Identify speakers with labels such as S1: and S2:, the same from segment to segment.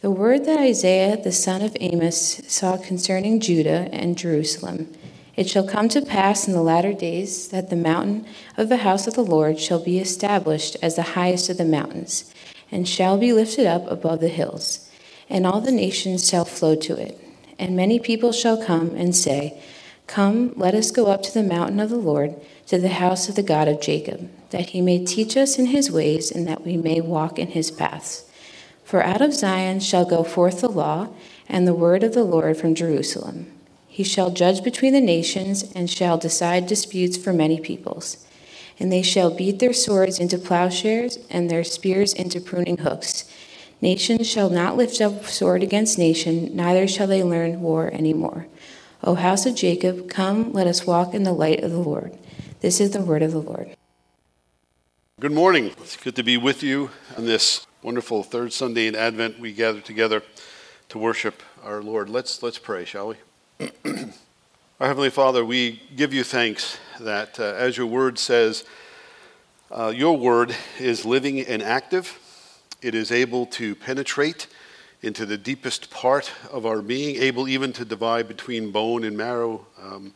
S1: The word that Isaiah the son of Amoz saw concerning Judah and Jerusalem. It shall come to pass in the latter days that the mountain of the house of the Lord shall be established as the highest of the mountains, and shall be lifted up above the hills, and all the nations shall flow to it. And many people shall come and say, Come, let us go up to the mountain of the Lord, to the house of the God of Jacob, that he may teach us in his ways, and that we may walk in his paths. For out of Zion shall go forth the law and the word of the Lord from Jerusalem. He shall judge between the nations and shall decide disputes for many peoples. And they shall beat their swords into plowshares and their spears into pruning hooks. Nation shall not lift up sword against nation, neither shall they learn war any more. O house of Jacob, come, let us walk in the light of the Lord. This is the word of the Lord.
S2: Good morning. It's good to be with you on this wonderful third Sunday in Advent. We gather together to worship our Lord. Let's, let's pray, shall we? our Heavenly Father, we give you thanks that, uh, as your word says, uh, your word is living and active. It is able to penetrate into the deepest part of our being, able even to divide between bone and marrow. Um,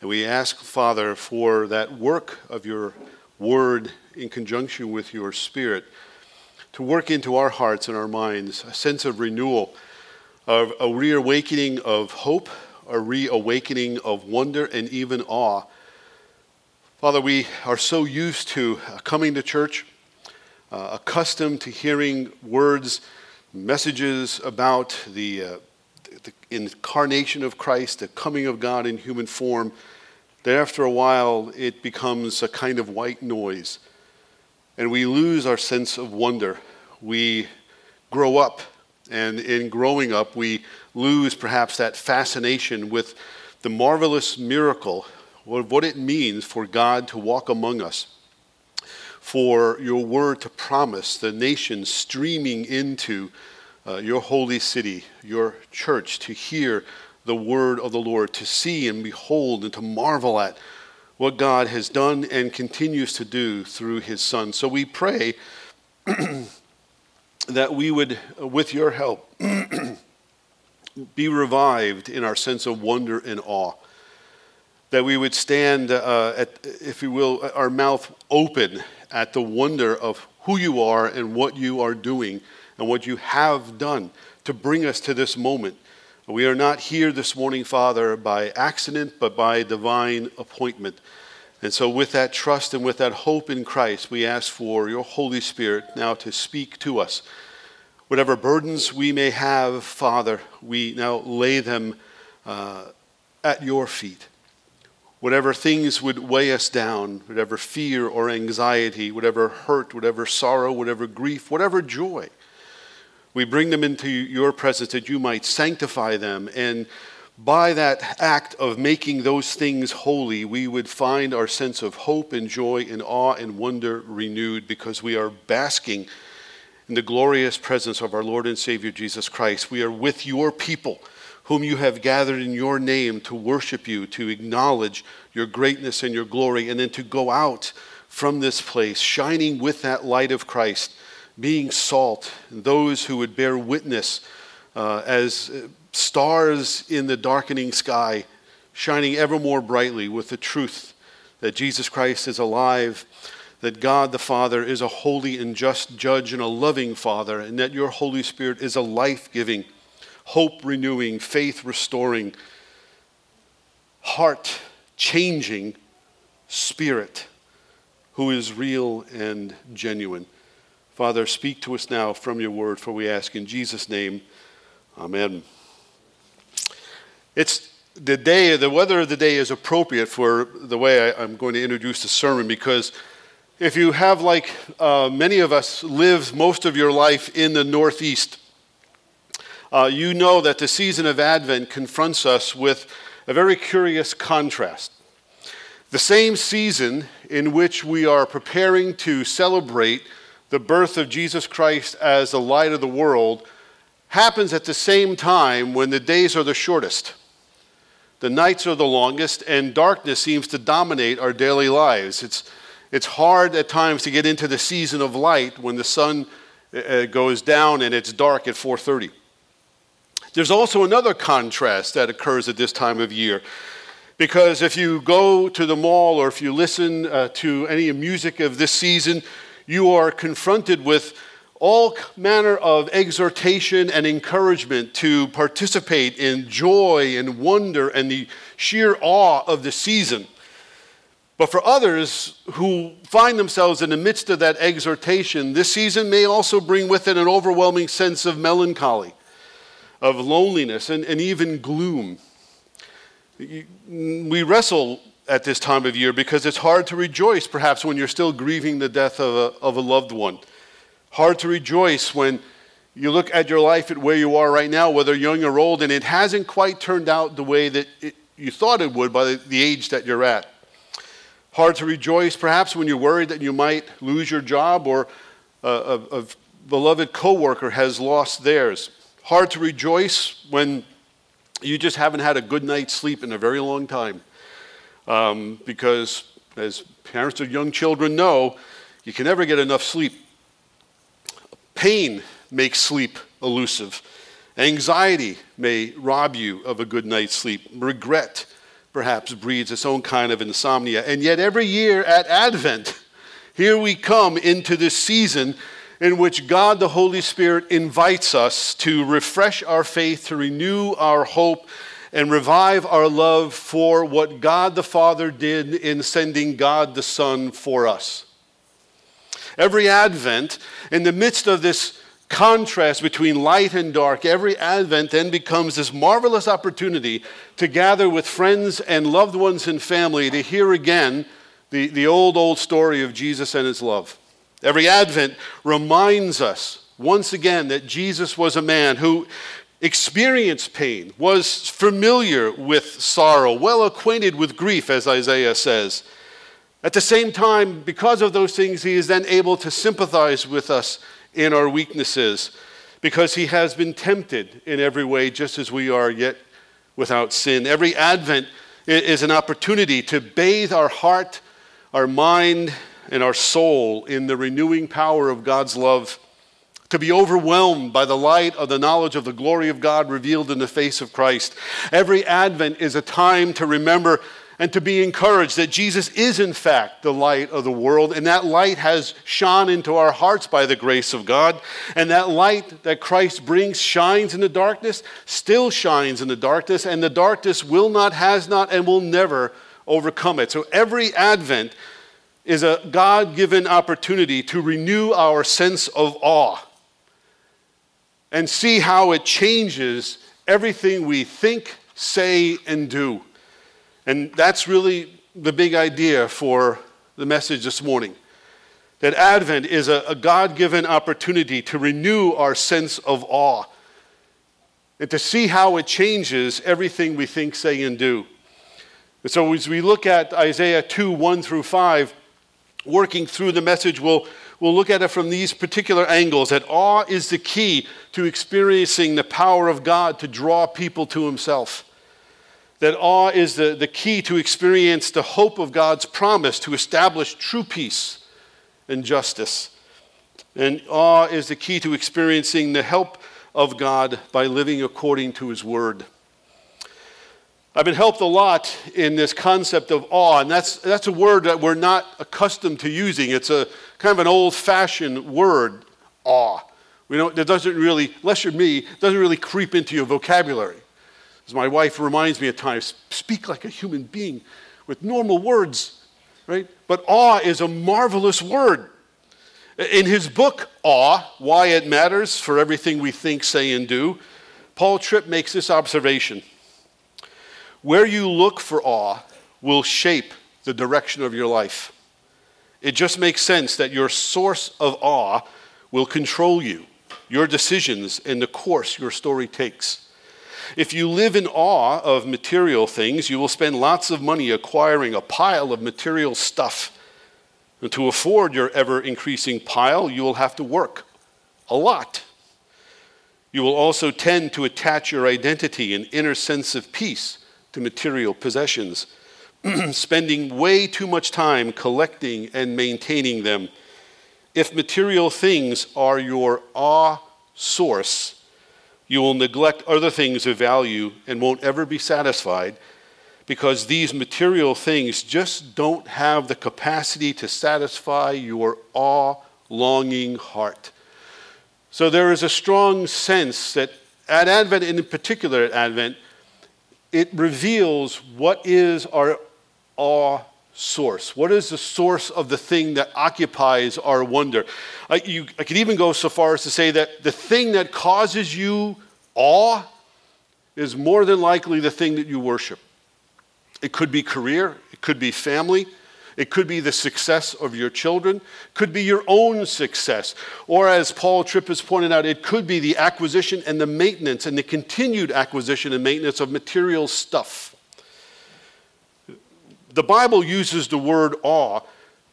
S2: and we ask, Father, for that work of your word in conjunction with your spirit to work into our hearts and our minds a sense of renewal, of a reawakening of hope, a reawakening of wonder and even awe. Father, we are so used to coming to church, uh, accustomed to hearing words, messages about the, uh, the incarnation of Christ, the coming of God in human form, that after a while it becomes a kind of white noise and we lose our sense of wonder. We grow up, and in growing up, we lose perhaps that fascination with the marvelous miracle of what it means for God to walk among us, for your word to promise the nations streaming into uh, your holy city, your church, to hear the word of the Lord, to see and behold and to marvel at what God has done and continues to do through his Son. So we pray that we would, with your help, be revived in our sense of wonder and awe. That we would stand, uh, at, if you will, our mouth open at the wonder of who you are and what you are doing and what you have done to bring us to this moment we are not here this morning, Father, by accident, but by divine appointment. And so, with that trust and with that hope in Christ, we ask for your Holy Spirit now to speak to us. Whatever burdens we may have, Father, we now lay them uh, at your feet. Whatever things would weigh us down, whatever fear or anxiety, whatever hurt, whatever sorrow, whatever grief, whatever joy, we bring them into your presence that you might sanctify them. And by that act of making those things holy, we would find our sense of hope and joy and awe and wonder renewed because we are basking in the glorious presence of our Lord and Savior Jesus Christ. We are with your people, whom you have gathered in your name to worship you, to acknowledge your greatness and your glory, and then to go out from this place shining with that light of Christ being salt, those who would bear witness uh, as stars in the darkening sky, shining ever more brightly with the truth that Jesus Christ is alive, that God the Father is a holy and just judge and a loving Father, and that your Holy Spirit is a life giving, hope renewing, faith restoring, heart changing Spirit who is real and genuine. Father, speak to us now from your word, for we ask in Jesus' name. Amen. It's the day, the weather of the day is appropriate for the way I, am going to introduce the sermon because if you have, like uh, many of us, lived most of your life in the Northeast, uh, you know that the season of Advent confronts us with a very curious contrast. The same season in which we are preparing to celebrate the birth of Jesus Christ as the light of the world happens at the same time when the days are the shortest, the nights are the longest, and darkness seems to dominate our daily lives. It's, it's hard at times to get into the season of light when the sun it goes down and it's dark at 4:30. There's also another contrast that occurs at this time of year. Because if you go to the mall or if you listen uh, to any music of this season, you are confronted with all manner of exhortation and encouragement to participate in joy and wonder and the sheer awe of the season. But for others who find themselves in the midst of that exhortation, this season may also bring with it an overwhelming sense of melancholy, of loneliness, and, and even gloom. We wrestle at this time of year because it's hard to rejoice, perhaps, when you're still grieving the death of a, of a loved one. Hard to rejoice when you look at your life at where you are right now, whether young or old, and it hasn't quite turned out the way that it, you thought it would by the, the age that you're at. Hard to rejoice, perhaps, when you're worried that you might lose your job or a, a, a beloved coworker has lost theirs. Hard to rejoice when you just haven't had a good night's sleep in a very long time. Um, because, as parents of young children know, you can never get enough sleep. Pain makes sleep elusive. Anxiety may rob you of a good night's sleep. Regret perhaps breeds its own kind of insomnia. And yet, every year at Advent, here we come into this season in which God the Holy Spirit invites us to refresh our faith, to renew our hope, and revive our love for what God the Father did in sending God the Son for us. Every Advent, in the midst of this contrast between light and dark, every Advent then becomes this marvelous opportunity to gather with friends and loved ones and family to hear again the, the old, old story of Jesus and his love. Every Advent reminds us once again that Jesus was a man who experienced pain, was familiar with sorrow, well acquainted with grief, as Isaiah says. At the same time, because of those things, he is then able to sympathize with us in our weaknesses because he has been tempted in every way, just as we are, yet without sin. Every Advent is an opportunity to bathe our heart, our mind, and our soul in the renewing power of God's love, to be overwhelmed by the light of the knowledge of the glory of God revealed in the face of Christ. Every Advent is a time to remember and to be encouraged that Jesus is, in fact, the light of the world, and that light has shone into our hearts by the grace of God. And that light that Christ brings shines in the darkness, still shines in the darkness, and the darkness will not, has not, and will never overcome it. So every Advent is a God given opportunity to renew our sense of awe and see how it changes everything we think, say, and do. And that's really the big idea for the message this morning. That Advent is a, a God given opportunity to renew our sense of awe and to see how it changes everything we think, say, and do. And so, as we look at Isaiah 2 1 through 5, working through the message, we'll, we'll look at it from these particular angles that awe is the key to experiencing the power of God to draw people to Himself that awe is the, the key to experience the hope of God's promise to establish true peace and justice. And awe is the key to experiencing the help of God by living according to His Word. I've been helped a lot in this concept of awe, and that's, that's a word that we're not accustomed to using. It's a kind of an old fashioned word, awe. We don't, it doesn't really, unless you're me, doesn't really creep into your vocabulary. As my wife reminds me at times, speak like a human being with normal words, right? But awe is a marvelous word. In his book, Awe Why It Matters for Everything We Think, Say, and Do, Paul Tripp makes this observation Where you look for awe will shape the direction of your life. It just makes sense that your source of awe will control you, your decisions, and the course your story takes. If you live in awe of material things, you will spend lots of money acquiring a pile of material stuff. And to afford your ever increasing pile, you will have to work a lot. You will also tend to attach your identity and inner sense of peace to material possessions, spending way too much time collecting and maintaining them. If material things are your awe source, you will neglect other things of value and won't ever be satisfied because these material things just don't have the capacity to satisfy your awe longing heart. So there is a strong sense that at Advent, and in particular at Advent, it reveals what is our awe source. What is the source of the thing that occupies our wonder? I, you, I could even go so far as to say that the thing that causes you awe is more than likely the thing that you worship. It could be career, it could be family, it could be the success of your children, it could be your own success. Or as Paul Tripp has pointed out, it could be the acquisition and the maintenance and the continued acquisition and maintenance of material stuff. The Bible uses the word awe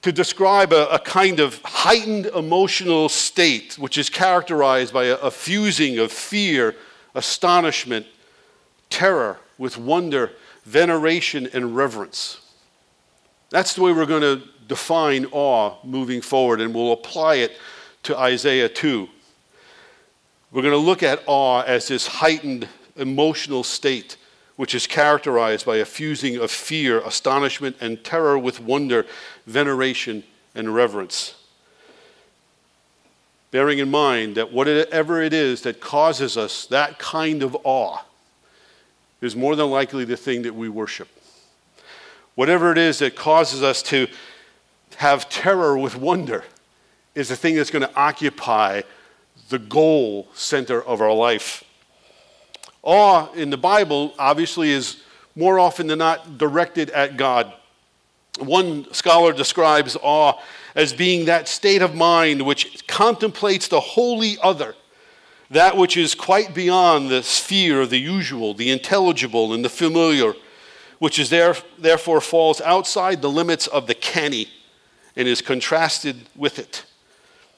S2: to describe a, a, kind of heightened emotional state, which is characterized by a, a fusing of fear, astonishment, terror with wonder, veneration, and reverence. That's the way we're going to define awe moving forward, and we'll apply it to Isaiah 2. We're going to look at awe as this heightened emotional state, which is characterized by a fusing of fear, astonishment, and terror with wonder, veneration, and reverence. Bearing in mind that whatever it is that causes us that kind of awe is more than likely the thing that we worship. Whatever it is that causes us to have terror with wonder is the thing that's going to occupy the goal center of our life. Awe in the Bible obviously is more often than not directed at God. One scholar describes awe as being that state of mind which contemplates the holy other, that which is quite beyond the sphere of the usual, the intelligible, and the familiar which is there, therefore falls outside the limits of the canny and is contrasted with it,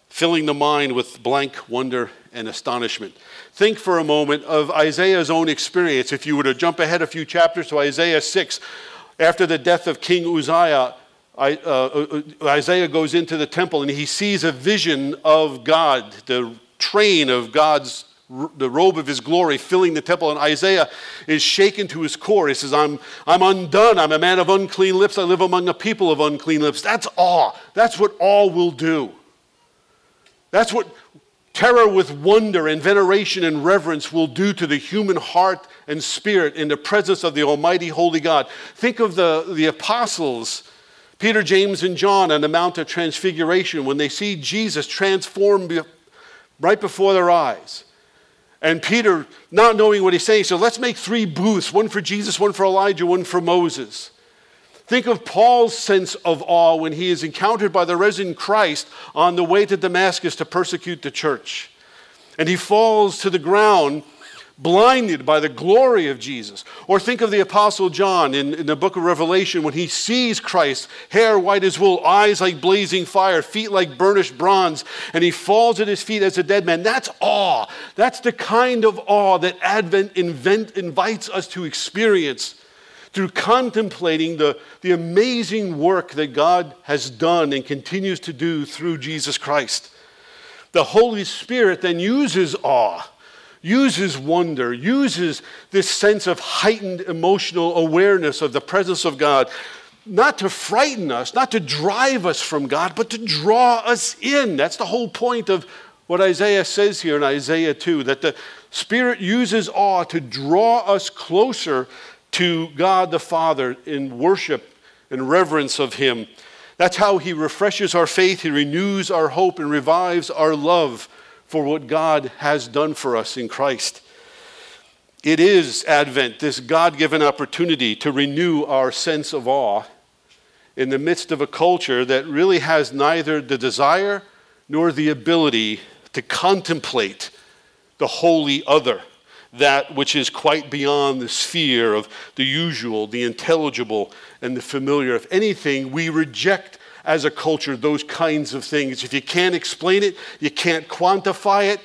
S2: filling the mind with blank wonder and astonishment. Think for a moment of Isaiah's own experience. If you were to jump ahead a few chapters to Isaiah 6, after the death of King Uzziah, uh, uh, Isaiah goes into the temple and he sees a vision of God, the train of God's the robe of his glory filling the temple. And Isaiah is shaken to his core. He says, I'm, I'm undone. I'm a man of unclean lips. I live among a people of unclean lips. That's awe. That's what awe will do. That's what terror with wonder and veneration and reverence will do to the human heart and spirit in the presence of the Almighty Holy God. Think of the, the apostles. Peter, James, and John on the Mount of Transfiguration when they see Jesus transformed right before their eyes. And Peter, not knowing what he's saying, so let's make three booths one for Jesus, one for Elijah, one for Moses. Think of Paul's sense of awe when he is encountered by the risen Christ on the way to Damascus to persecute the church. And he falls to the ground blinded by the glory of Jesus. Or think of the Apostle John in, in, the book of Revelation when he sees Christ, hair white as wool, eyes like blazing fire, feet like burnished bronze, and he falls at his feet as a dead man. That's awe. That's the kind of awe that Advent invent, invites us to experience through contemplating the, the amazing work that God has done and continues to do through Jesus Christ. The Holy Spirit then uses awe uses wonder, uses this sense of heightened emotional awareness of the presence of God, not to frighten us, not to drive us from God, but to draw us in. That's the whole point of what Isaiah says here in Isaiah 2 that the Spirit uses awe to draw us closer to God the Father in worship and reverence of Him. That's how He refreshes our faith, He renews our hope, and revives our love for what God has done for us in Christ. It is Advent, this God given opportunity to renew our sense of awe in the midst of a culture that really has neither the desire nor the ability to contemplate the holy other, that which is quite beyond the sphere of the usual, the intelligible, and the familiar. If anything, we reject as a culture those kinds of things. If you can't explain it, you can't quantify it,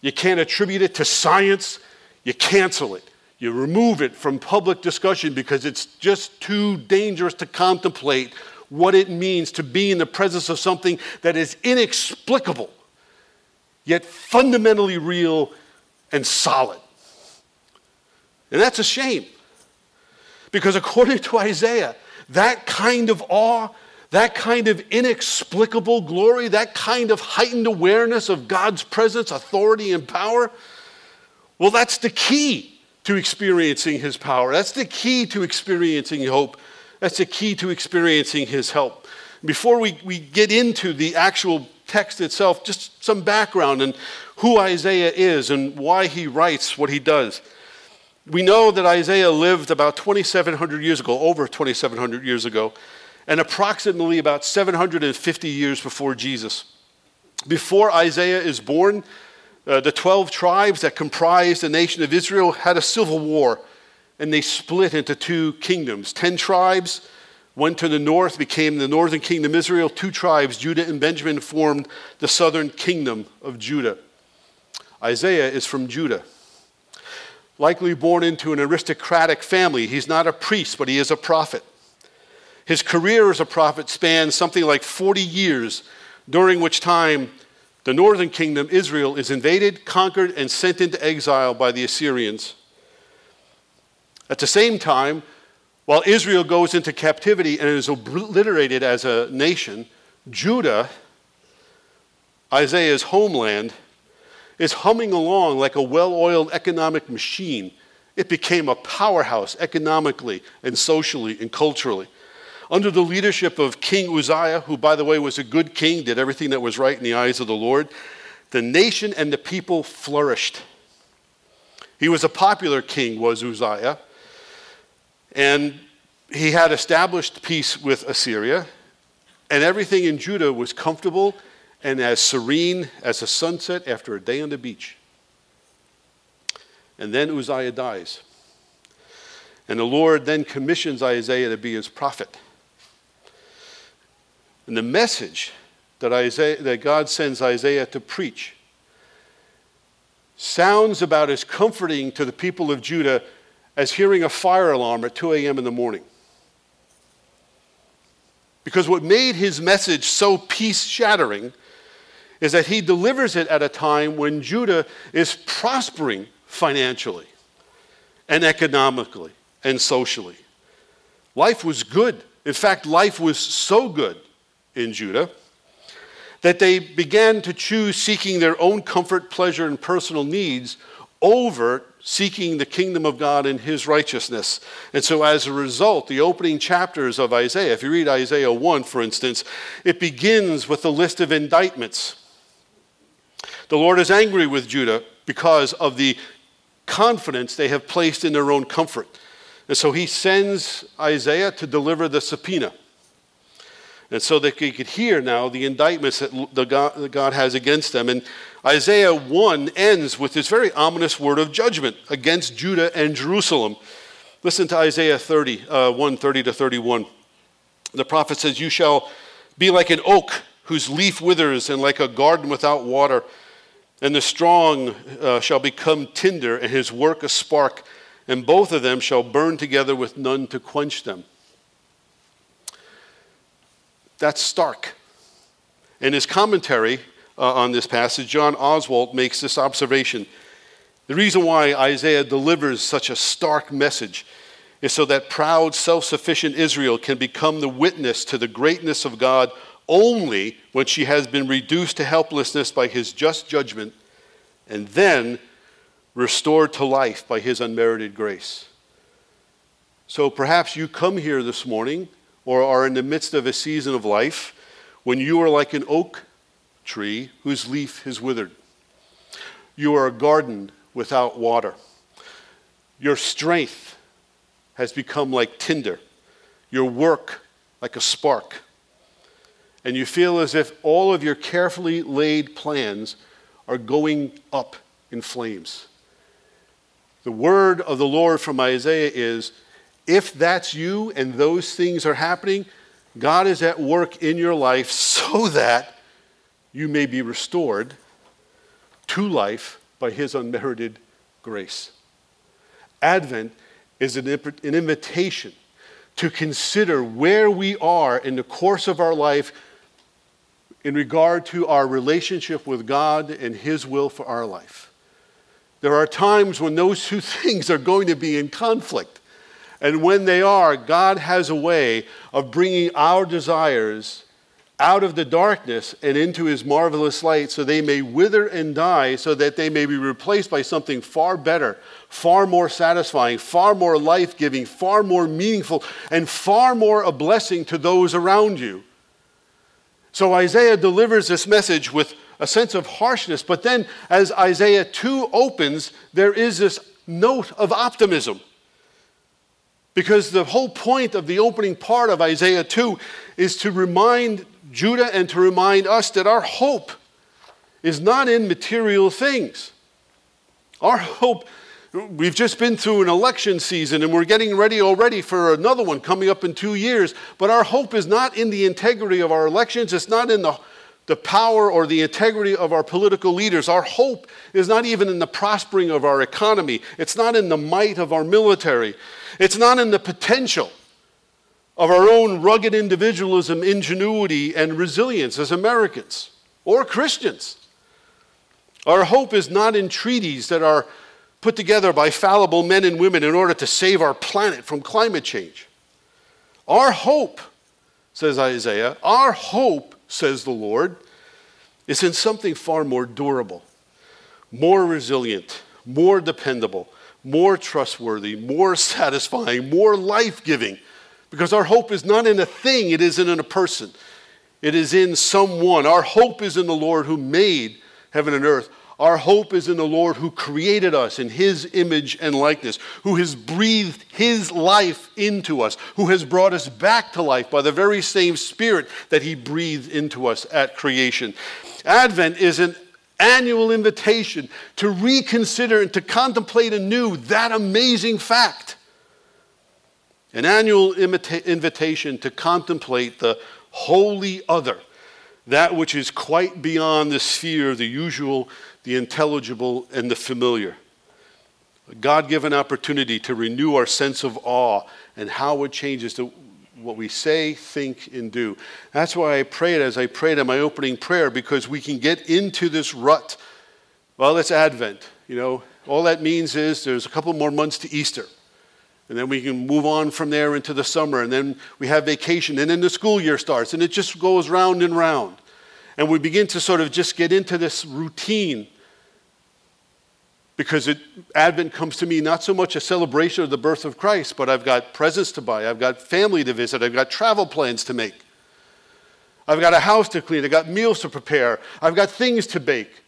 S2: you can't attribute it to science, you cancel it. You remove it from public discussion because it's just too dangerous to contemplate what it means to be in the presence of something that is inexplicable, yet fundamentally real and solid. And that's a shame. Because according to Isaiah, that kind of awe, that kind of inexplicable glory, that kind of heightened awareness of God's presence, authority, and power, well, that's the key to experiencing His power. That's the key to experiencing hope. That's the key to experiencing His help. Before we, we get into the actual text itself, just some background and who Isaiah is and why he writes what he does. We know that Isaiah lived about 2,700 years ago, over 2,700 years ago, and approximately about 750 years before Jesus. Before Isaiah is born, uh, the 12 tribes that comprised the nation of Israel had a civil war, and they split into two kingdoms. Ten tribes went to the north, became the northern kingdom of Israel. Two tribes, Judah and Benjamin, formed the southern kingdom of Judah. Isaiah is from Judah likely born into an aristocratic family. He's not a priest, but he is a prophet. His career as a prophet spans something like 40 years, during which time the northern kingdom, Israel, is invaded, conquered, and sent into exile by the Assyrians. At the same time, while Israel goes into captivity and is obliterated as a nation, Judah, Isaiah's homeland, is humming along like a well oiled economic machine. It became a powerhouse economically and socially and culturally. Under the leadership of King Uzziah, who, by the way, was a good king, did everything that was right in the eyes of the Lord, the nation and the people flourished. He was a popular king, was Uzziah, and he had established peace with Assyria, and everything in Judah was comfortable and as serene as a sunset after a day on the beach. And then Uzziah dies. And the Lord then commissions Isaiah to be his prophet. And the message that, Isaiah, that God sends Isaiah to preach sounds about as comforting to the people of Judah as hearing a fire alarm at 2 a.m. in the morning. Because what made his message so peace shattering is that he delivers it at a time when Judah is prospering financially and economically and socially. Life was good. In fact, life was so good in Judah that they began to choose seeking their own comfort, pleasure, and personal needs over seeking the kingdom of God and his righteousness. And so, as a result, the opening chapters of Isaiah, if you read Isaiah 1, for instance, it begins with a list of indictments the Lord is angry with Judah because of the confidence they have placed in their own comfort. And so he sends Isaiah to deliver the subpoena. And so that he could hear now the indictments that, God has against them. And Isaiah 1 ends with this very ominous word of judgment against Judah and Jerusalem. Listen to Isaiah 30, uh, 1 30 to 31. The prophet says, You shall be like an oak whose leaf withers, and like a garden without water. And the strong uh, shall become tinder, and his work a spark, and both of them shall burn together with none to quench them. That's stark. In his commentary uh, on this passage, John Oswalt makes this observation. The reason why Isaiah delivers such a stark message is so that proud, self sufficient Israel can become the witness to the greatness of God only when she has been reduced to helplessness by his just judgment and then restored to life by his unmerited grace. So perhaps you come here this morning or are in the midst of a season of life when you are like an oak tree whose leaf has withered. You are a garden without water. Your strength has become like tinder, your work like a spark and you feel as if all of your carefully laid plans are going up in flames. The word of the Lord from Isaiah is if that's you and those things are happening, God is at work in your life so that you may be restored to life by his unmerited grace. Advent is an, invitation to consider where we are in the course of our life in regard to our relationship with God and His will for our life. There are times when those two things are going to be in conflict. And when they are, God has a way of bringing our desires out of the darkness and into his marvelous light so they may wither and die so that they may be replaced by something far better, far more satisfying, far more life giving, far more meaningful, and far more a blessing to those around you. So Isaiah delivers this message with a sense of harshness, but then as Isaiah 2 opens, there is this note of optimism. Because the whole point of the opening part of Isaiah 2 is to remind Judah and to remind us that our hope is not in material things. Our hope, we've just been through an election season and we're getting ready already for another one coming up in two years. But our hope is not in the integrity of our elections, it's not in the, the power or the integrity of our political leaders. Our hope is not even in the prospering of our economy, it's not in the might of our military, it's not in the potential of our own rugged individualism, ingenuity, and resilience as Americans or Christians. Our hope is not in treaties that are put together by fallible men and women in order to save our planet from climate change. Our hope, says Isaiah, our hope, says the Lord, is in something far more durable, more resilient, more dependable, more trustworthy, more satisfying, more life giving because our hope is not in a thing, it isn't in a person. It is in someone. Our hope is in the Lord who made heaven and earth. Our hope is in the Lord who created us in his image and likeness, who has breathed his life into us, who has brought us back to life by the very same spirit that he breathed into us at creation. Advent is an annual invitation to reconsider and to contemplate anew that amazing fact an annual invitation to contemplate the holy other, that which is quite beyond the sphere of the usual, the intelligible, and the familiar. A God given opportunity to renew our sense of awe and how it changes to what we say, think, and do. That's why I prayed as I prayed in my opening prayer, because we can get into this rut. Well, it's Advent. You know, all that means is there's a couple more months to Easter. And then we can move on from there into the summer, and then we have vacation, and then the school year starts, and it just goes round and round. And we begin to sort of just get into this routine because it, Advent comes to me not so much a celebration of the birth of Christ, but I've got presents to buy, I've got family to visit, I've got travel plans to make, I've got a house to clean, I've got meals to prepare, I've got things to bake,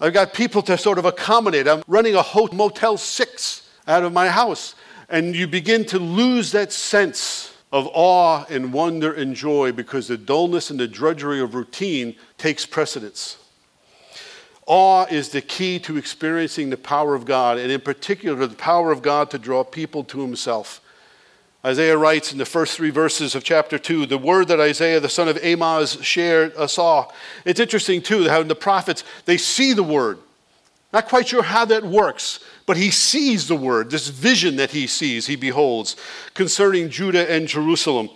S2: I've got people to sort of accommodate. I'm running a Motel 6 out of my house and you begin to lose that sense of awe and wonder and joy because the dullness and the drudgery of routine takes precedence. Awe is the key to experiencing the power of God, and in particular, the power of God to draw people to Himself. Isaiah writes in the first three verses of chapter 2 the word that Isaiah, the son of Amoz, shared, uh, saw. It's interesting, too, how the prophets, they see the word. Not quite sure how that works, but he sees the word, this vision that he sees, he beholds concerning Judah and Jerusalem.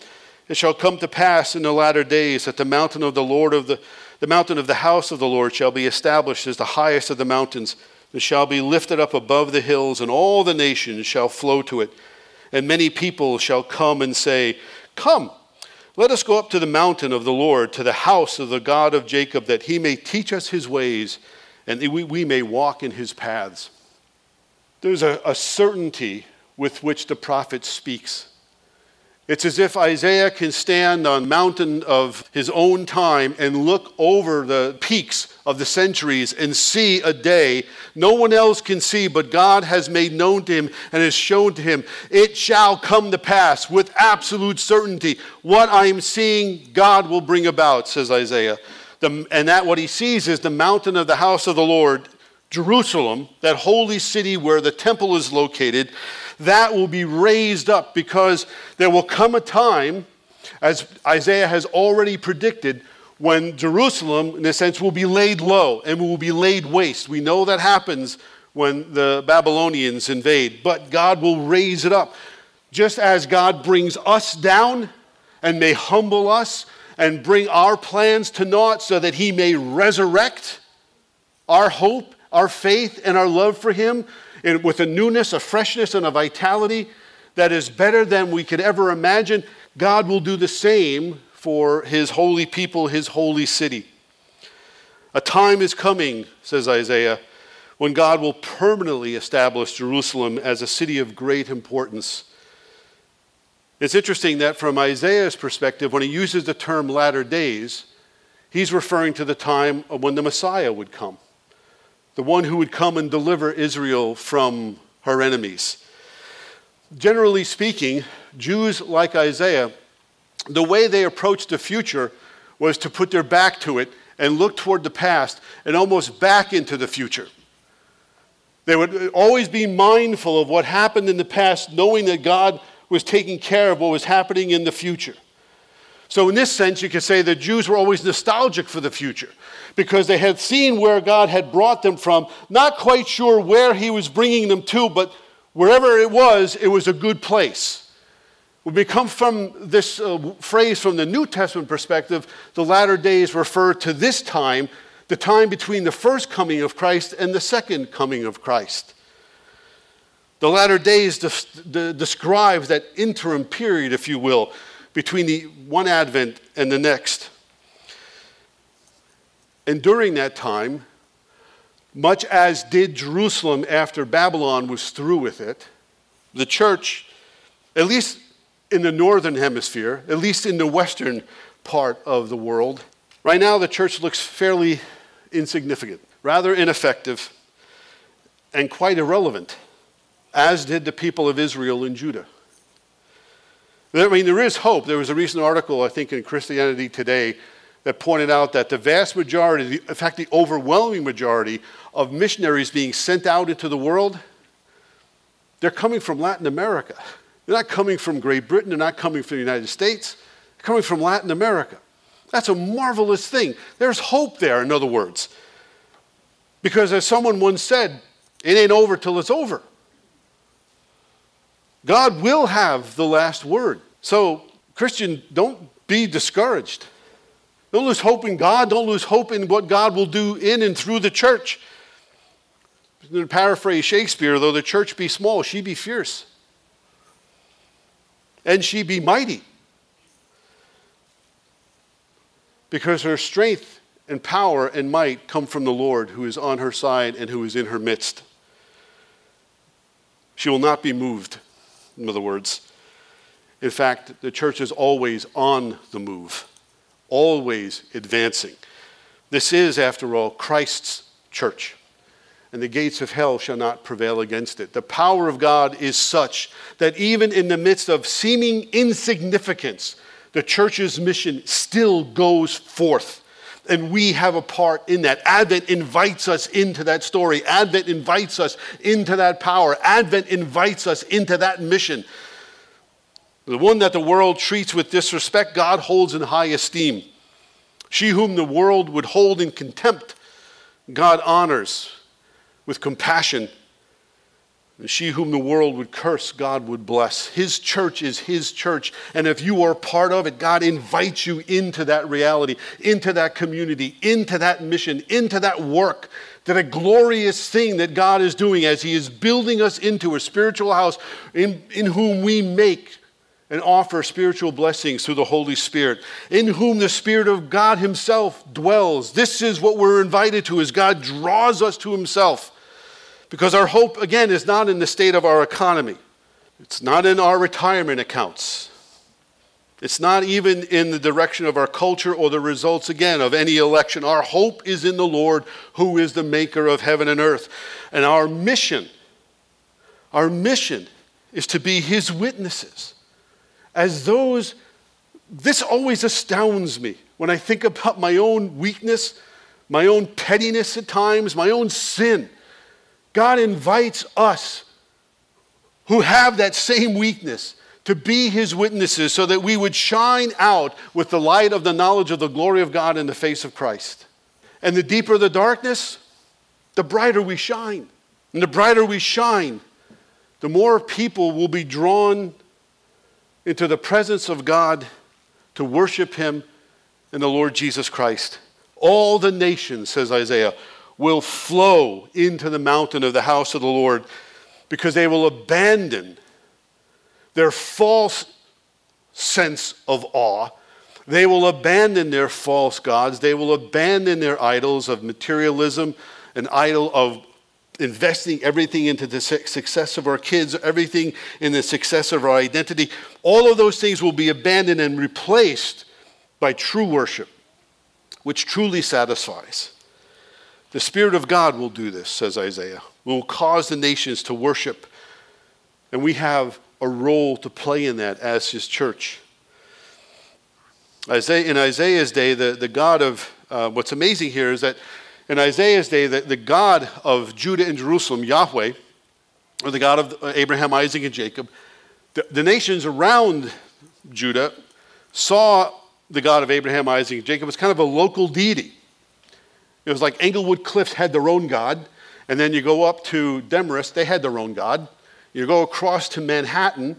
S2: It shall come to pass in the latter days that the mountain of the Lord of the, the mountain of the house of the Lord shall be established as the highest of the mountains, and shall be lifted up above the hills, and all the nations shall flow to it. And many people shall come and say, Come, let us go up to the mountain of the Lord, to the house of the God of Jacob, that he may teach us his ways and we, we may walk in his paths. There's a, a certainty with which the prophet speaks. It's as if Isaiah can stand on mountain of his own time and look over the peaks of the centuries and see a day no one else can see, but God has made known to him and has shown to him. It shall come to pass with absolute certainty. What I am seeing, God will bring about, says Isaiah. The, and that what he sees is the mountain of the house of the Lord, Jerusalem, that holy city where the temple is located, that will be raised up because there will come a time, as Isaiah has already predicted, when Jerusalem, in a sense, will be laid low and will be laid waste. We know that happens when the Babylonians invade, but God will raise it up. just as God brings us down and may humble us and bring our plans to naught so that he may resurrect our hope, our faith, and our love for him with a newness, a freshness, and a vitality that is better than we could ever imagine, God will do the same for his holy people, his holy city. A time is coming, says Isaiah, when God will permanently establish Jerusalem as a city of great importance. It's interesting that from Isaiah's perspective, when he uses the term latter days, he's referring to the time when the Messiah would come, the one who would come and deliver Israel from her enemies. Generally speaking, Jews like Isaiah, the way they approached the future was to put their back to it and look toward the past and almost back into the future. They would always be mindful of what happened in the past, knowing that God was taking care of what was happening in the future. So, in this sense, you could say the Jews were always nostalgic for the future because they had seen where God had brought them from, not quite sure where He was bringing them to, but wherever it was, it was a good place. When We become from this uh, phrase from the New Testament perspective, the latter days refer to this time, the time between the first coming of Christ and the second coming of Christ. The latter days de- describes that interim period, if you will, between the one Advent and the next. And during that time, much as did Jerusalem after Babylon was through with it, the church, at least in the northern hemisphere, at least in the western part of the world, right now the church looks fairly insignificant, rather ineffective, and quite irrelevant as did the people of Israel and Judah. I mean, there is hope. There was a recent article, I think, in Christianity Today that pointed out that the vast majority, in fact, the overwhelming majority of missionaries being sent out into the world, they're coming from Latin America. They're not coming from Great Britain, they're not coming from the United States, they're coming from Latin America. That's a marvelous thing. There's hope there, in other words. Because as someone once said, it ain't over till it's over. God will have the last word. So, Christian, don't be discouraged. Don't lose hope in God. Don't lose hope in what God will do in and through the church. To paraphrase Shakespeare, though the church be small, she be fierce. And she be mighty. Because her strength and power and might come from the Lord who is on her side and who is in her midst. She will not be moved in other words. In fact, the church is always on the move, always advancing. This is, after all, Christ's church, and the gates of hell shall not prevail against it. The power of God is such that even in the midst of seeming insignificance, the church's mission still goes forth and we have a part in that. Advent invites us into that story. Advent invites us into that power. Advent invites us into that mission. The one that the world treats with disrespect, God holds in high esteem. She whom the world would hold in contempt, God honors with compassion she whom the world would curse, God would bless. His church is His church. And if you are part of it, God invites you into that reality, into that community, into that mission, into that work, that a glorious thing that God is doing as He is building us into a spiritual house in, in whom we make and offer spiritual blessings through the Holy Spirit, in whom the Spirit of God Himself dwells. This is what we're invited to as God draws us to Himself. Because our hope, again, is not in the state of our economy, it's not in our retirement accounts. It's not even in the direction of our culture or the results, again, of any election. Our hope is in the Lord, who is the maker of heaven and earth. And our mission, our mission is to be his witnesses. As those, this always astounds me when I think about my own weakness, my own pettiness at times, my own sin. God invites us who have that same weakness to be his witnesses so that we would shine out with the light of the knowledge of the glory of God in the face of Christ. And the deeper the darkness, the brighter we shine. And the brighter we shine, the more people will be drawn into the presence of God to worship Him and the Lord Jesus Christ. All the nations, says Isaiah, will flow into the mountain of the house of the Lord because they will abandon their false sense of awe. They will abandon their false gods. They will abandon their idols of materialism, an idol of investing everything into the success of our kids, everything in the success of our identity. All of those things will be abandoned and replaced by true worship, which truly satisfies. The Spirit of God will do this, says Isaiah. will cause the nations to worship. And we have a role to play in that as his church. Isaiah, in Isaiah's day, the, the God of, uh, what's amazing here is that in Isaiah's day, the, the God of Judah and Jerusalem, Yahweh, or the God of Abraham, Isaac, and Jacob, the, the nations around Judah saw the God of Abraham, Isaac, and Jacob as kind of a local deity. It was like Englewood Cliffs had their own God, and then you go up to Demarest, they had their own God. You go across to Manhattan,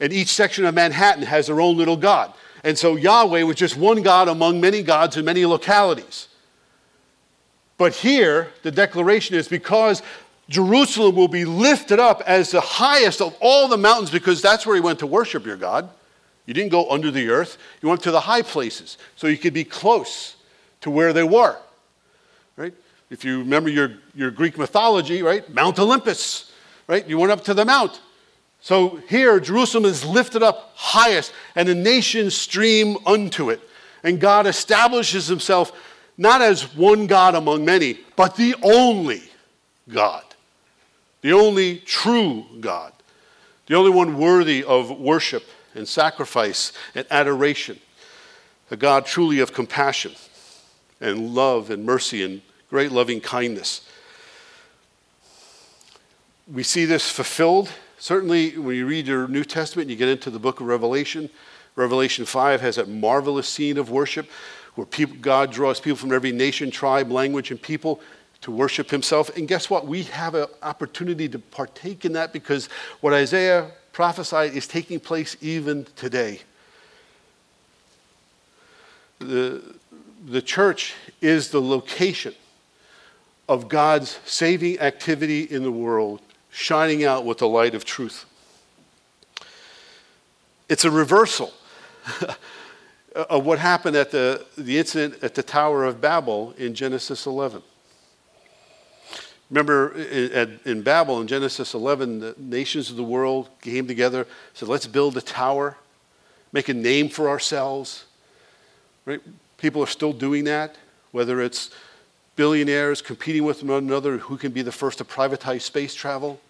S2: and each section of Manhattan has their own little God. And so Yahweh was just one God among many gods in many localities. But here, the declaration is because Jerusalem will be lifted up as the highest of all the mountains, because that's where he went to worship your God. You didn't go under the earth, you went to the high places so you could be close to where they were. If you remember your, your Greek mythology, right? Mount Olympus, right? You went up to the mount. So here, Jerusalem is lifted up highest, and the nations stream unto it. And God establishes himself not as one God among many, but the only God, the only true God, the only one worthy of worship and sacrifice and adoration, a God truly of compassion and love and mercy and great loving kindness. We see this fulfilled. Certainly, when you read your New Testament, you get into the book of Revelation. Revelation 5 has that marvelous scene of worship where people, God draws people from every nation, tribe, language, and people to worship himself. And guess what? We have an opportunity to partake in that because what Isaiah prophesied is taking place even today. The, the church is the location of God's saving activity in the world, shining out with the light of truth. It's a reversal of what happened at the, the incident at the Tower of Babel in Genesis 11. Remember in, Babel in Genesis 11, the nations of the world came together, said, let's build a tower, make a name for ourselves. Right? People are still doing that, whether it's billionaires competing with one another who can be the first to privatize space travel,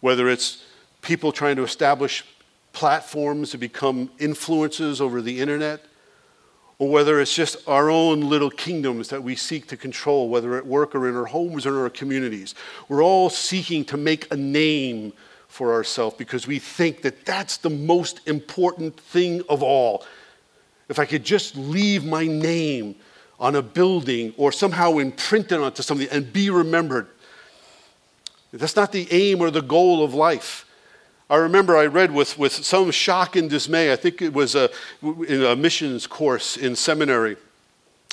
S2: whether it's people trying to establish platforms to become influences over the internet, or whether it's just our own little kingdoms that we seek to control, whether at work or in our homes or in our communities. We're all seeking to make a name for ourselves because we think that that's the most important thing of all. If I could just leave my name on a building or somehow imprinted onto something and be remembered. That's not the aim or the goal of life. I remember I read with, with some shock and dismay, I think it was a, in a missions course in seminary,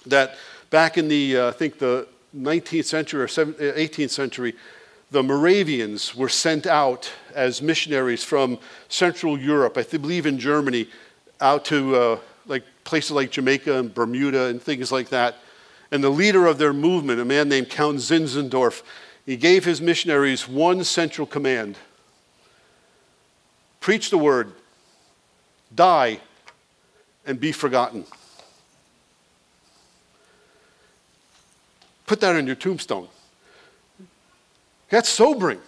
S2: that back in the, uh, I think the 19th century or 18th uh, century, the Moravians were sent out as missionaries from Central Europe, I believe in Germany, out to uh, places like Jamaica and Bermuda and things like that. And the leader of their movement, a man named Count Zinzendorf, he gave his missionaries one central command Preach the word, die, and be forgotten. Put that on your tombstone. That's sobering.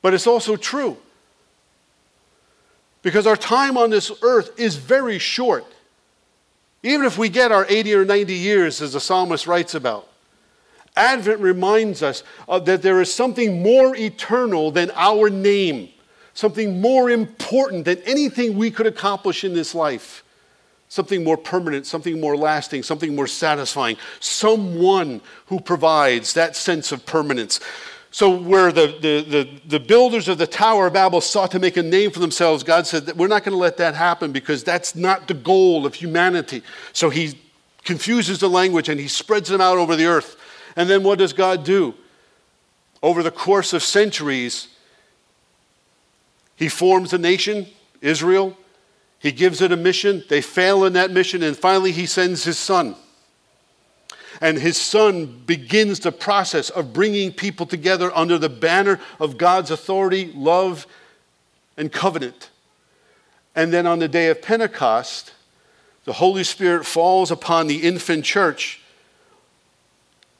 S2: But it's also true. Because our time on this earth is very short. Even if we get our 80 or 90 years, as the psalmist writes about. Advent reminds us that there is something more eternal than our name, something more important than anything we could accomplish in this life, something more permanent, something more lasting, something more satisfying, someone who provides that sense of permanence. So, where the, the, the, the, builders of the Tower of Babel sought to make a name for themselves, God said that we're not going to let that happen because that's not the goal of humanity. So, he confuses the language and he spreads them out over the earth. And then what does God do? Over the course of centuries, he forms a nation, Israel. He gives it a mission. They fail in that mission. And finally, he sends his son. And his son begins the process of bringing people together under the banner of God's authority, love, and covenant. And then on the day of Pentecost, the Holy Spirit falls upon the infant church.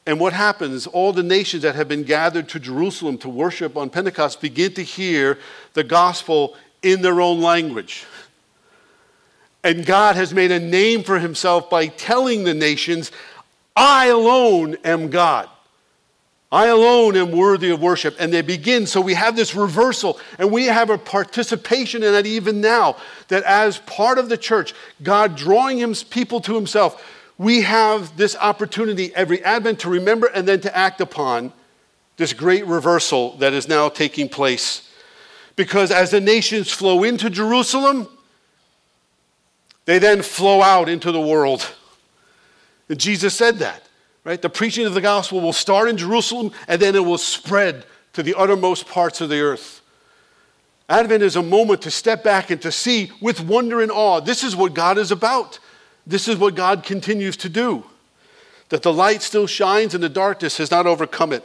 S2: And what happens? All the nations that have been gathered to Jerusalem to worship on Pentecost begin to hear the gospel in their own language. And God has made a name for himself by telling the nations, I alone am God. I alone am worthy of worship. And they begin. So we have this reversal, and we have a participation in it even now. That as part of the church, God drawing his people to himself, we have this opportunity every Advent to remember and then to act upon this great reversal that is now taking place. Because as the nations flow into Jerusalem, they then flow out into the world. And Jesus said that, right? The preaching of the gospel will start in Jerusalem and then it will spread to the uttermost parts of the earth. Advent is a moment to step back and to see with wonder and awe this is what God is about. This is what God continues to do. That the light still shines and the darkness has not overcome it.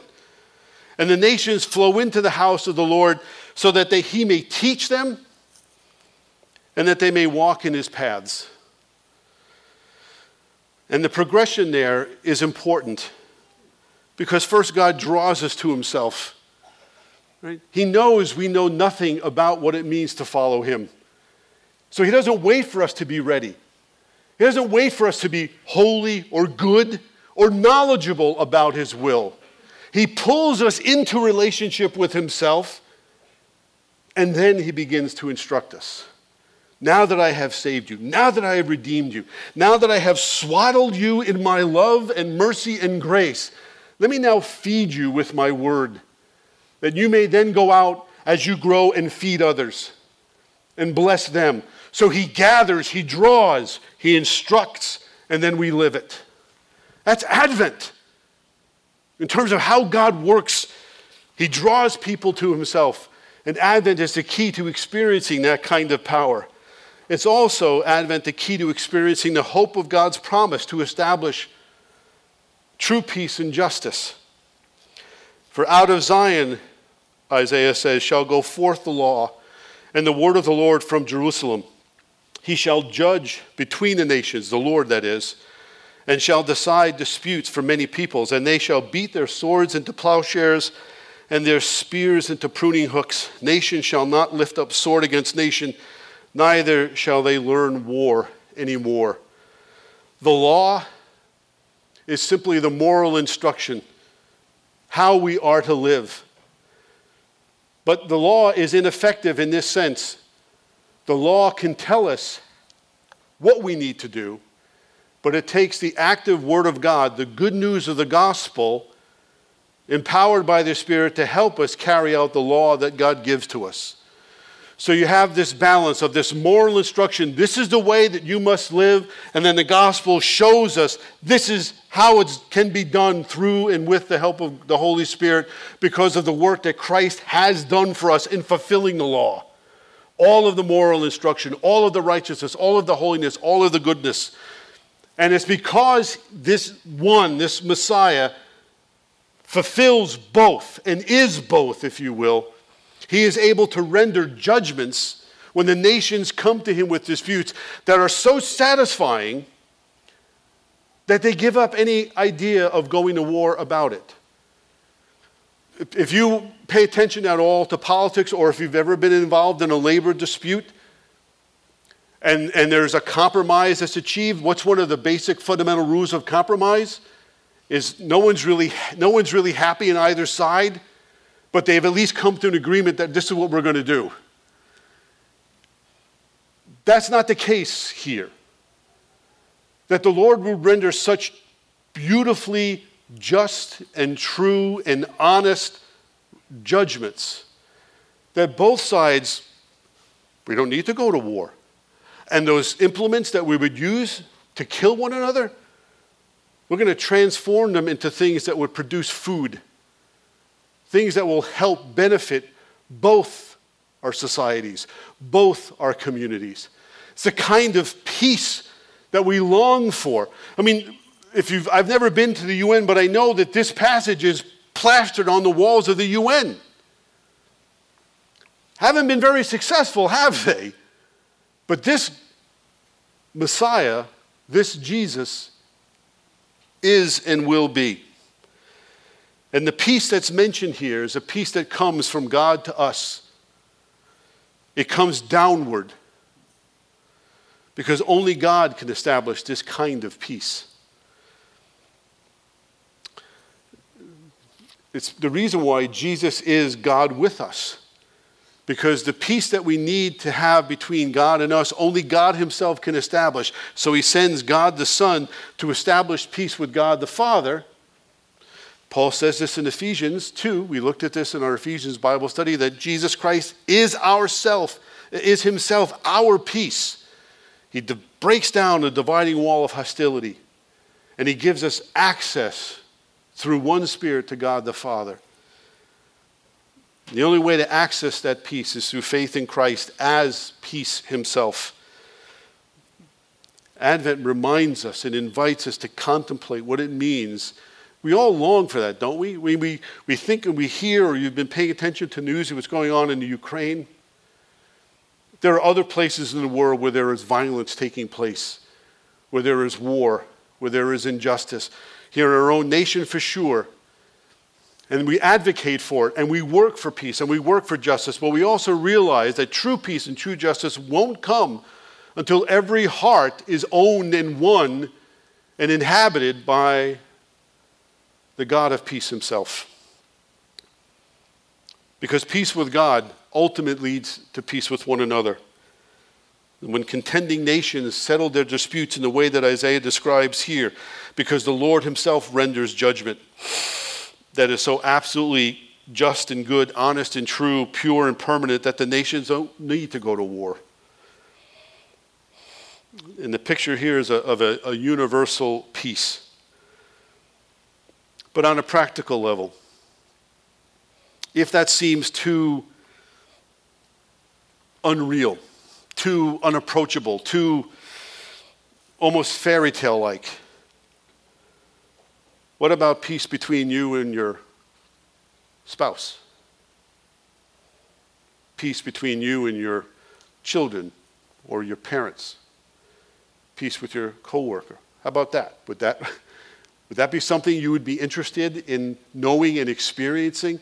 S2: And the nations flow into the house of the Lord so that they, he may teach them and that they may walk in his paths. And the progression there is important because first God draws us to himself. Right? He knows we know nothing about what it means to follow him. So he doesn't wait for us to be ready. He doesn't wait for us to be holy or good or knowledgeable about his will. He pulls us into relationship with himself and then he begins to instruct us. Now that I have saved you, now that I have redeemed you, now that I have swaddled you in my love and mercy and grace, let me now feed you with my word, that you may then go out as you grow and feed others and bless them. So he gathers, he draws, he instructs, and then we live it. That's Advent. In terms of how God works, he draws people to himself. And Advent is the key to experiencing that kind of power. It's also, Advent, the key to experiencing the hope of God's promise to establish true peace and justice. For out of Zion, Isaiah says, shall go forth the law and the word of the Lord from Jerusalem. He shall judge between the nations, the Lord that is, and shall decide disputes for many peoples, and they shall beat their swords into plowshares and their spears into pruning hooks. Nation shall not lift up sword against nation neither shall they learn war anymore. The law is simply the moral instruction, how we are to live. But the law is ineffective in this sense. The law can tell us what we need to do, but it takes the active Word of God, the good news of the gospel, empowered by the Spirit to help us carry out the law that God gives to us. So you have this balance of this moral instruction. This is the way that you must live. And then the gospel shows us this is how it can be done through and with the help of the Holy Spirit because of the work that Christ has done for us in fulfilling the law. All of the moral instruction, all of the righteousness, all of the holiness, all of the goodness. And it's because this one, this Messiah, fulfills both and is both, if you will he is able to render judgments when the nations come to him with disputes that are so satisfying that they give up any idea of going to war about it. If you pay attention at all to politics or if you've ever been involved in a labor dispute and, and there's a compromise that's achieved, what's one of the basic fundamental rules of compromise? Is no one's really, no one's really happy on either side but they've at least come to an agreement that this is what we're going to do. That's not the case here. That the Lord would render such beautifully just and true and honest judgments that both sides, we don't need to go to war. And those implements that we would use to kill one another, we're going to transform them into things that would produce food, things that will help benefit both our societies, both our communities. It's the kind of peace that we long for. I mean, if you've, I've never been to the UN, but I know that this passage is plastered on the walls of the UN. Haven't been very successful, have they? But this Messiah, this Jesus, is and will be. And the peace that's mentioned here is a peace that comes from God to us. It comes downward because only God can establish this kind of peace. It's the reason why Jesus is God with us. Because the peace that we need to have between God and us, only God Himself can establish. So He sends God the Son to establish peace with God the Father. Paul says this in Ephesians 2. We looked at this in our Ephesians Bible study that Jesus Christ is our self, is Himself our peace. He breaks down the dividing wall of hostility and He gives us access through one Spirit to God the Father. The only way to access that peace is through faith in Christ as peace himself. Advent reminds us and invites us to contemplate what it means. We all long for that, don't we? We, we, we think and we hear, or you've been paying attention to news of what's going on in the Ukraine. There are other places in the world where there is violence taking place, where there is war, where there is injustice here in our own nation for sure. And we advocate for it and we work for peace and we work for justice, but we also realize that true peace and true justice won't come until every heart is owned and won and inhabited by the God of peace himself. Because peace with God ultimately leads to peace with one another. And When contending nations settle their disputes in the way that Isaiah describes here, because the Lord himself renders judgment that is so absolutely just and good, honest and true, pure and permanent that the nations don't need to go to war. And the picture here is a, of a, a universal peace. But on a practical level, if that seems too unreal, too unapproachable, too almost fairy tale like, what about peace between you and your spouse? Peace between you and your children or your parents? Peace with your coworker? How about that? Would that would that be something you would be interested in knowing and experiencing?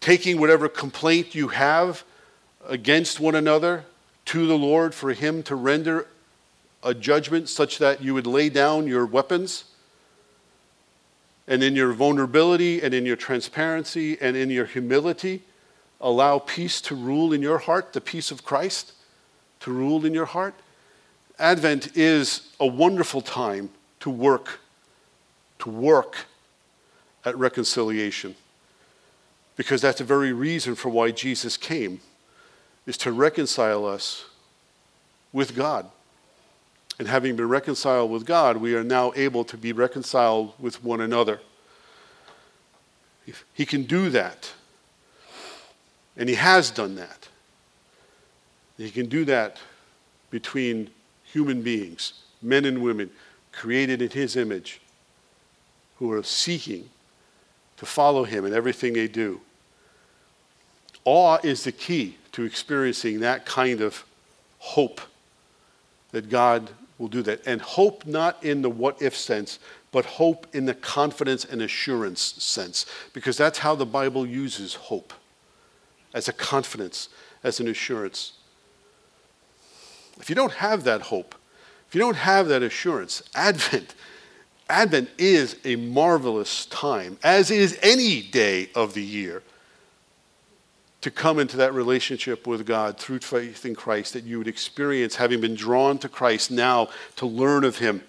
S2: Taking whatever complaint you have against one another to the Lord for him to render a judgment such that you would lay down your weapons? and in your vulnerability and in your transparency and in your humility, allow peace to rule in your heart, the peace of Christ to rule in your heart. Advent is a wonderful time to work, work at reconciliation. Because that's the very reason for why Jesus came, is to reconcile us with God. And having been reconciled with God, we are now able to be reconciled with one another. He can do that. And He has done that. He can do that between human beings, men and women, created in His image, who are seeking to follow Him in everything they do. Awe is the key to experiencing that kind of hope that God will do that. And hope not in the what if sense, but hope in the confidence and assurance sense, because that's how the Bible uses hope as a confidence, as an assurance. If you don't have that hope, if you don't have that assurance, Advent, Advent is a marvelous time, as is any day of the year to come into that relationship with God through faith in Christ, that you would experience having been drawn to Christ now to learn of Him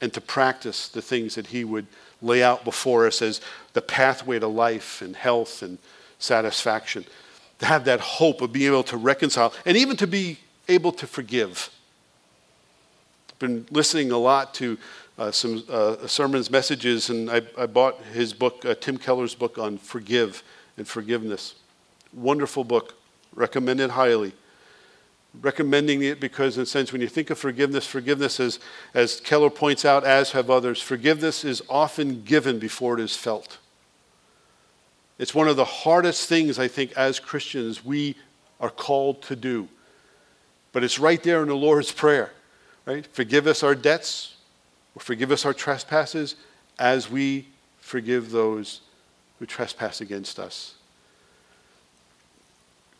S2: and to practice the things that He would lay out before us as the pathway to life and health and satisfaction, to have that hope of being able to reconcile, and even to be able to forgive. I've been listening a lot to some uh, sermons, messages, and I, I bought his book, uh, Tim Keller's book on forgive and forgiveness. Wonderful book, recommended highly. Recommending it because, in a sense, when you think of forgiveness, forgiveness is, as Keller points out, as have others, forgiveness is often given before it is felt. It's one of the hardest things, I think, as Christians we are called to do. But it's right there in the Lord's Prayer, right? Forgive us our debts, or forgive us our trespasses, as we forgive those who trespass against us.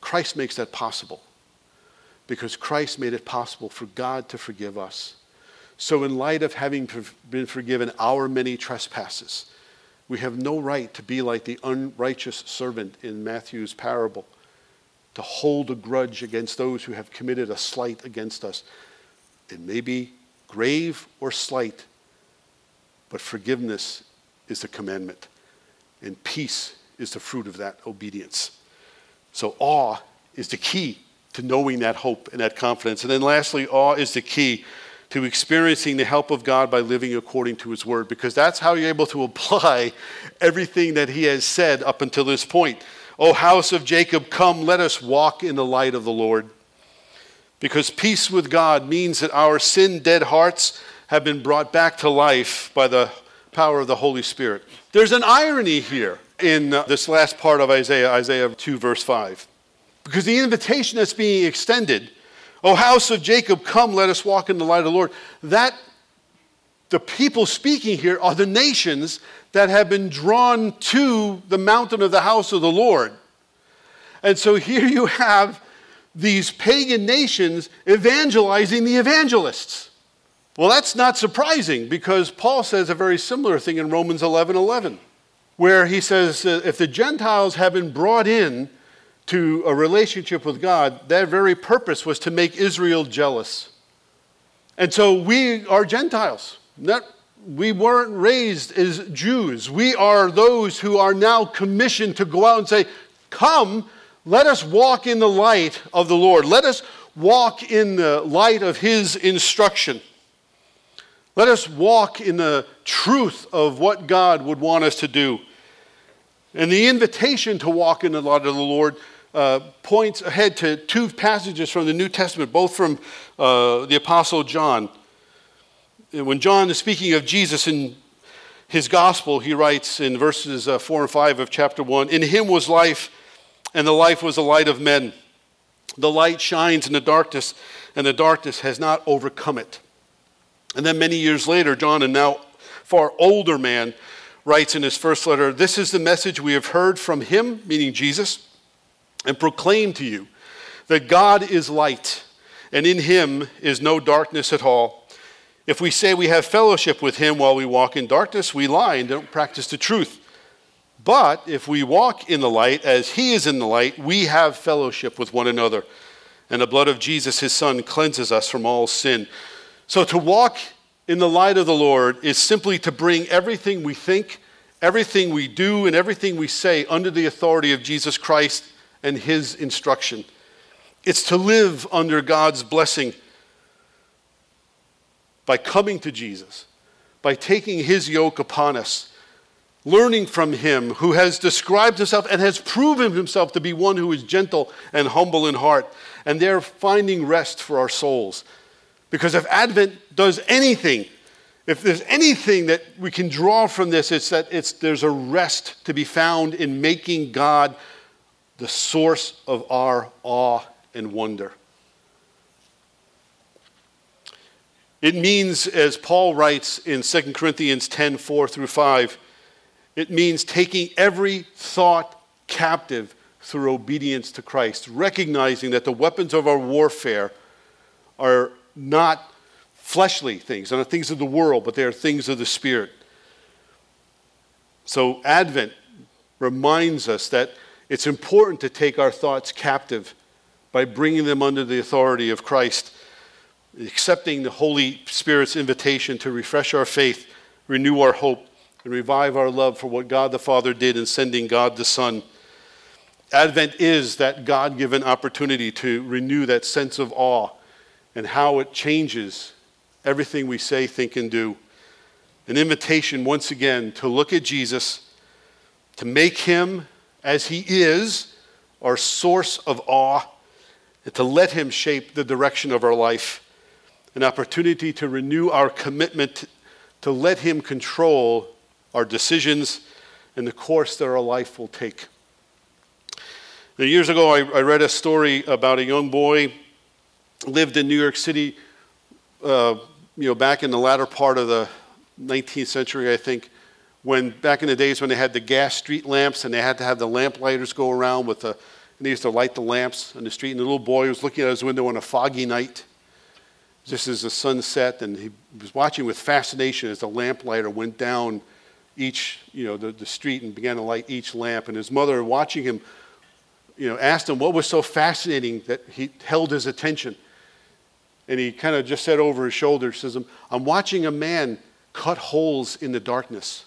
S2: Christ makes that possible because Christ made it possible for God to forgive us. So, in light of having been forgiven our many trespasses, we have no right to be like the unrighteous servant in Matthew's parable, to hold a grudge against those who have committed a slight against us. It may be grave or slight, but forgiveness is the commandment, and peace is the fruit of that obedience. So, awe is the key to knowing that hope and that confidence. And then, lastly, awe is the key to experiencing the help of God by living according to His Word, because that's how you're able to apply everything that He has said up until this point. O house of Jacob, come, let us walk in the light of the Lord. Because peace with God means that our sin dead hearts have been brought back to life by the power of the Holy Spirit. There's an irony here in uh, this last part of Isaiah, Isaiah 2, verse 5. Because the invitation that's being extended, O house of Jacob, come, let us walk in the light of the Lord, that the people speaking here are the nations that have been drawn to the mountain of the house of the Lord. And so here you have these pagan nations evangelizing the evangelists. Well, that's not surprising because Paul says a very similar thing in Romans 11 11 where he says if the Gentiles have been brought in to a relationship with God, their very purpose was to make Israel jealous. And so we are Gentiles. Not, we weren't raised as Jews. We are those who are now commissioned to go out and say, Come, let us walk in the light of the Lord. Let us walk in the light of His instruction. Let us walk in the truth of what God would want us to do. And the invitation to walk in the light of the Lord uh, points ahead to two passages from the New Testament, both from uh, the Apostle John. When John is speaking of Jesus in his gospel, he writes in verses uh, 4 and 5 of chapter 1 In him was life, and the life was the light of men. The light shines in the darkness, and the darkness has not overcome it. And then many years later, John, a now far older man, writes in his first letter This is the message we have heard from him, meaning Jesus, and proclaim to you that God is light, and in him is no darkness at all. If we say we have fellowship with him while we walk in darkness, we lie and don't practice the truth. But if we walk in the light as he is in the light, we have fellowship with one another. And the blood of Jesus, his son, cleanses us from all sin. So to walk in the light of the Lord is simply to bring everything we think, everything we do, and everything we say under the authority of Jesus Christ and His instruction. It's to live under God's blessing by coming to Jesus, by taking His yoke upon us, learning from Him who has described Himself and has proven Himself to be one who is gentle and humble in heart, and there finding rest for our souls. Because if Advent does anything, if there's anything that we can draw from this, it's that it's, there's a rest to be found in making God the source of our awe and wonder. It means, as Paul writes in 2 Corinthians 10 4 through 5, it means taking every thought captive through obedience to Christ, recognizing that the weapons of our warfare are not fleshly things, not things of the world, but they are things of the Spirit. So, Advent reminds us that it's important to take our thoughts captive by bringing them under the authority of Christ, accepting the Holy Spirit's invitation to refresh our faith, renew our hope, and revive our love for what God the Father did in sending God the Son. Advent is that God given opportunity to renew that sense of awe and how it changes everything we say, think, and do. An invitation, once again, to look at Jesus, to make him as he is our source of awe, and to let him shape the direction of our life. An opportunity to renew our commitment to let him control our decisions and the course that our life will take. Now, years ago, I, I read a story about a young boy lived in New York City, uh, you know, back in the latter part of the 19th century, I think, when back in the days when they had the gas street lamps and they had to have the lamplighters go around with the, and they used to light the lamps on the street, and the little boy was looking out his window on a foggy night, just as the sun set, and he was watching with fascination as the lamplighter went down each, you know, the, the street and began to light each lamp. And his mother, watching him, you know, asked him what was so fascinating that he held his attention. And he kind of just said over his shoulder, says, I'm watching a man cut holes in the darkness.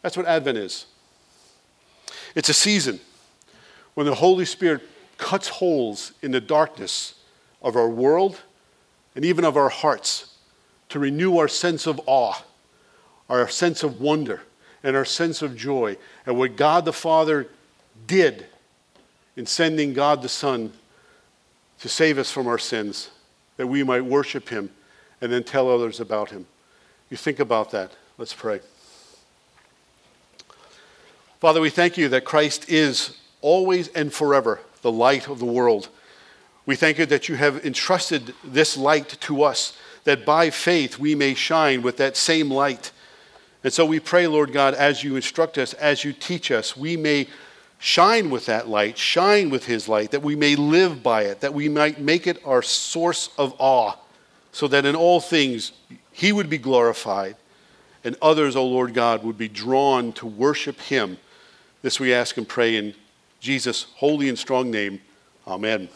S2: That's what Advent is. It's a season when the Holy Spirit cuts holes in the darkness of our world and even of our hearts to renew our sense of awe, our sense of wonder, and our sense of joy at what God the Father did in sending God the Son to save us from our sins, that we might worship Him and then tell others about Him. You think about that. Let's pray. Father, we thank you that Christ is always and forever the light of the world. We thank you that you have entrusted this light to us that by faith we may shine with that same light. And so we pray, Lord God, as you instruct us, as you teach us, we may shine with that light, shine with his light, that we may live by it, that we might make it our source of awe, so that in all things he would be glorified and others, O oh Lord God, would be drawn to worship him. This we ask and pray in Jesus' holy and strong name. Amen.